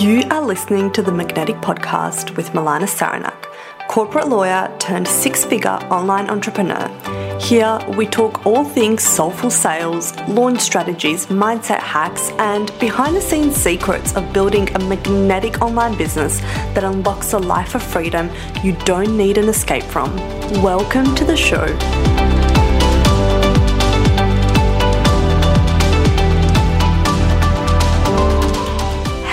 You are listening to the Magnetic Podcast with Milana Sarenac, corporate lawyer turned six figure online entrepreneur. Here we talk all things soulful sales, launch strategies, mindset hacks, and behind the scenes secrets of building a magnetic online business that unlocks a life of freedom you don't need an escape from. Welcome to the show.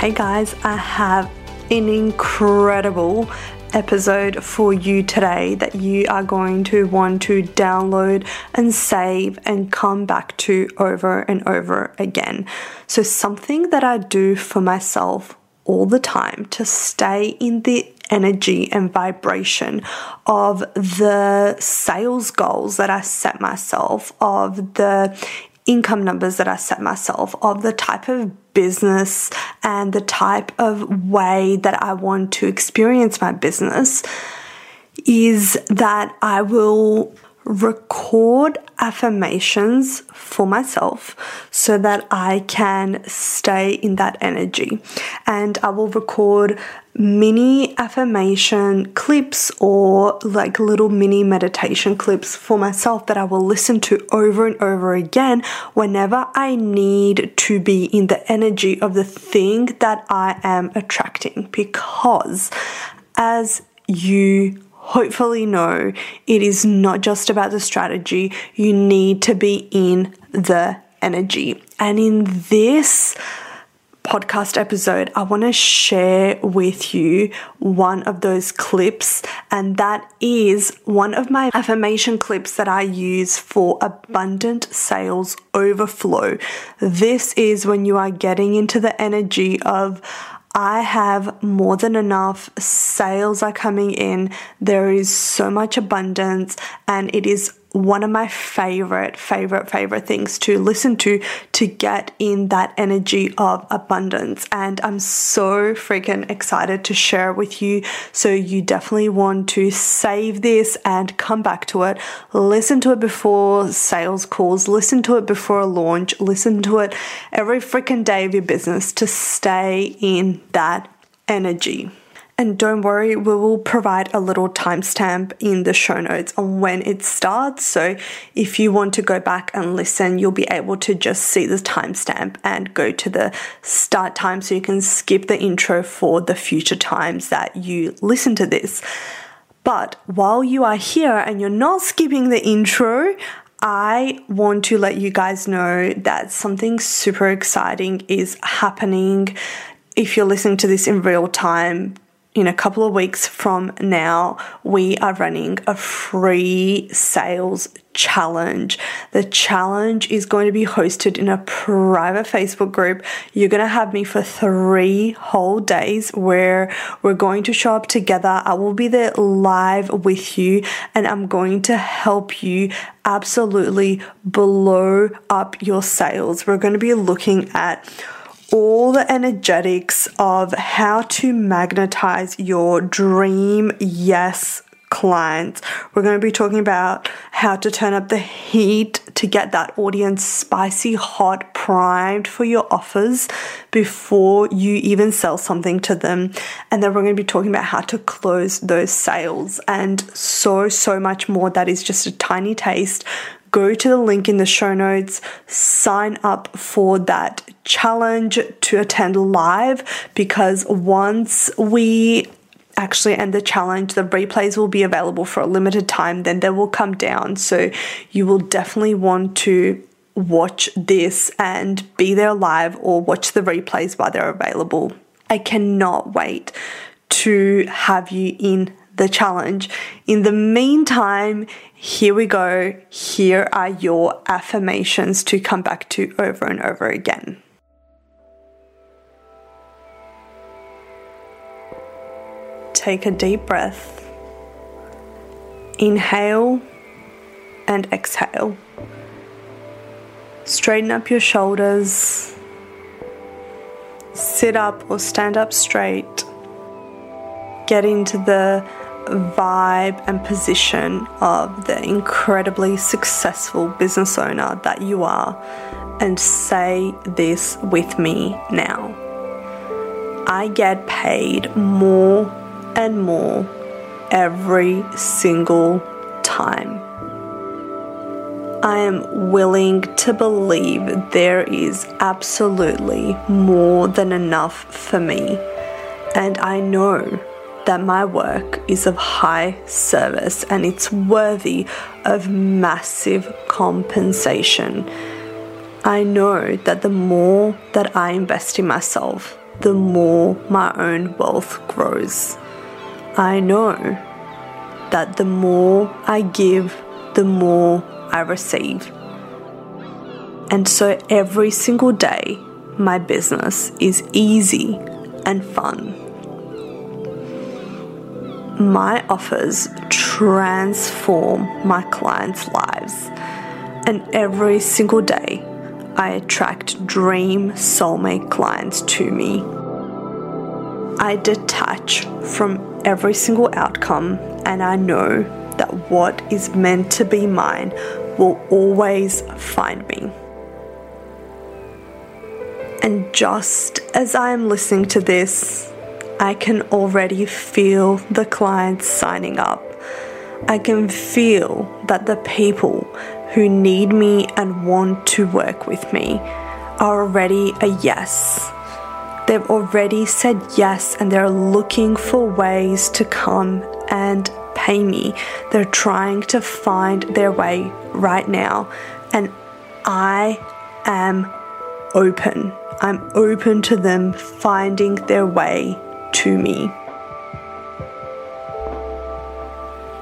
Hey guys, I have an incredible episode for you today that you are going to want to download and save and come back to over and over again. So, something that I do for myself all the time to stay in the energy and vibration of the sales goals that I set myself, of the income numbers that I set myself, of the type of business and the type of way that I want to experience my business is that I will record affirmations for myself so that I can stay in that energy. And I will record mini affirmation clips or like little mini meditation clips for myself that I will listen to over and over again whenever I need to be in the energy of the thing that I am attracting. Because as you hopefully know it is not just about the strategy, you need to be in the energy. And in this podcast episode, I want to share with you one of those clips, and that is one of my affirmation clips that I use for abundant sales overflow. This is when you are getting into the energy of I have more than enough. Sales are coming in. There is so much abundance, and it is one of my favorite, favorite, favorite things to listen to to get in that energy of abundance. And I'm so freaking excited to share with you. So, you definitely want to save this and come back to it. Listen to it before sales calls, listen to it before a launch, listen to it every freaking day of your business to stay in that energy. And don't worry, we will provide a little timestamp in the show notes on when it starts. So if you want to go back and listen, you'll be able to just see the timestamp and go to the start time so you can skip the intro for the future times that you listen to this. But while you are here and you're not skipping the intro, I want to let you guys know that something super exciting is happening. If you're listening to this in real time, in a couple of weeks from now, we are running a free sales challenge. The challenge is going to be hosted in a private Facebook group. You're going to have me for three whole days where we're going to show up together. I will be there live with you and I'm going to help you absolutely blow up your sales. We're going to be looking at all the energetics of how to magnetize your dream yes clients. We're going to be talking about how to turn up the heat to get that audience spicy hot primed for your offers before you even sell something to them. And then we're going to be talking about how to close those sales and so, so much more. That is just a tiny taste go to the link in the show notes, sign up for that challenge to attend live because once we actually end the challenge, the replays will be available for a limited time, then they will come down. So you will definitely want to watch this and be there live or watch the replays while they're available. I cannot wait to have you in the challenge. In the meantime, here we go. Here are your affirmations to come back to over and over again. Take a deep breath. Inhale and exhale. Straighten up your shoulders. Sit up or stand up straight. Get into the vibe and position of the incredibly successful business owner that you are and say this with me now. I get paid more and more every single time. I am willing to believe there is absolutely more than enough for me, and I know that my work is of high service and it's worthy of massive compensation. I know that the more that I invest in myself, the more my own wealth grows. I know that the more I give, the more I receive. And so every single day, my business is easy and fun. My offers transform my clients' lives, and every single day, I attract dream soulmate clients to me. I detach from every single outcome, and I know that what is meant to be mine will always find me. And just as I am listening to this, I can already feel the clients signing up. I can feel that the people who need me and want to work with me are already a yes. They've already said yes and they're looking for ways to come and pay me. They're trying to find their way right now. And I am open. I'm open to them finding their way to me.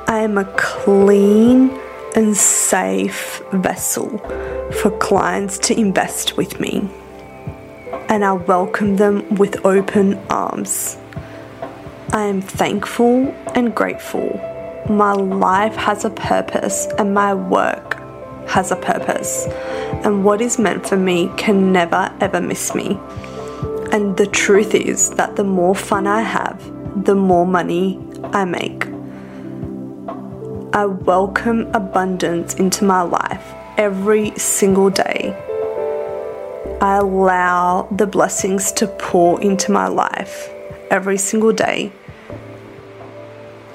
I am a clean and safe vessel for clients to invest with me. And I welcome them with open arms. I am thankful and grateful. My life has a purpose and my work has a purpose. And what is meant for me can never ever miss me. And the truth is that the more fun I have, the more money I make. I welcome abundance into my life every single day. I allow the blessings to pour into my life every single day.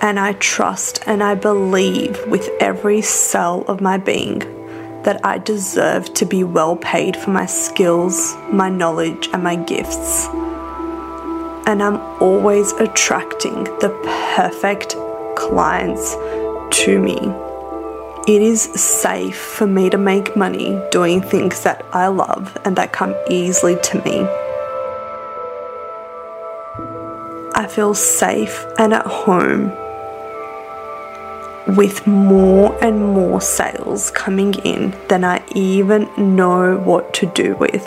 And I trust and I believe with every cell of my being that I deserve to be well paid for my skills, my knowledge, and my gifts. And I'm always attracting the perfect clients to me. It is safe for me to make money doing things that I love and that come easily to me. I feel safe and at home with more and more sales coming in than I even know what to do with.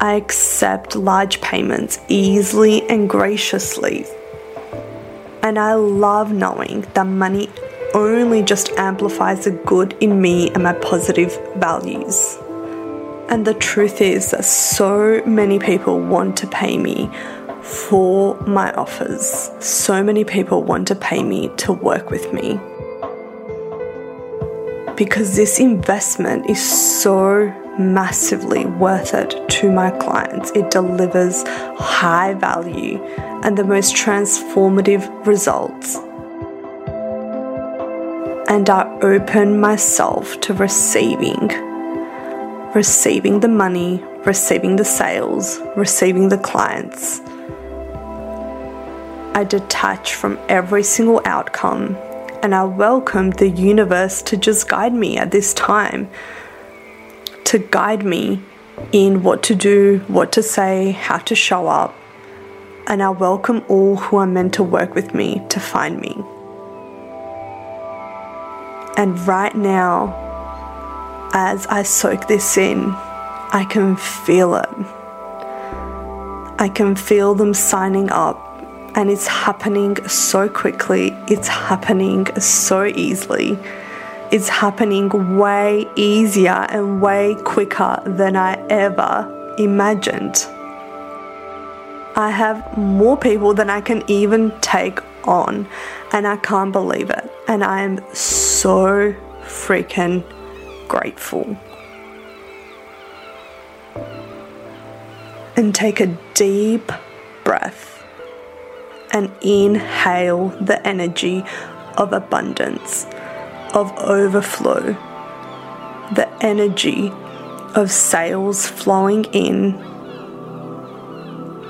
I accept large payments easily and graciously. And I love knowing that money only just amplifies the good in me and my positive values. And the truth is that so many people want to pay me for my offers. So many people want to pay me to work with me. Because this investment is so massively worth it to my clients. It delivers high value and the most transformative results. And I open myself to receiving. Receiving the money, receiving the sales, receiving the clients I detach from every single outcome and I welcome the universe to just guide me at this time, to guide me in what to do, what to say, how to show up. And I welcome all who are meant to work with me to find me. And right now, as I soak this in, I can feel it. I can feel them signing up and it's happening so quickly, it's happening so easily. It's happening way easier and way quicker than I ever imagined. I have more people than I can even take on, and I can't believe it. And I am so freaking grateful. And take a deep breath and inhale the energy of abundance, of overflow, the energy of sales flowing in,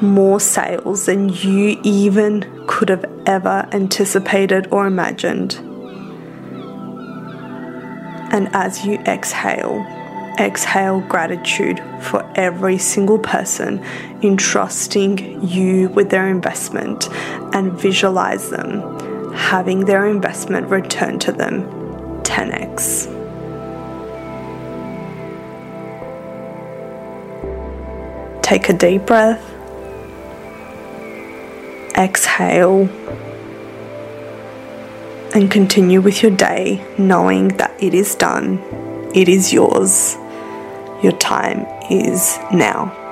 more sales than you even could have ever anticipated or imagined. And as you exhale, exhale gratitude for every single person entrusting you with their investment and visualize them having their investment return to them 10x. Take a deep breath. Exhale. And continue with your day knowing that it is done, it is yours. Your time is now.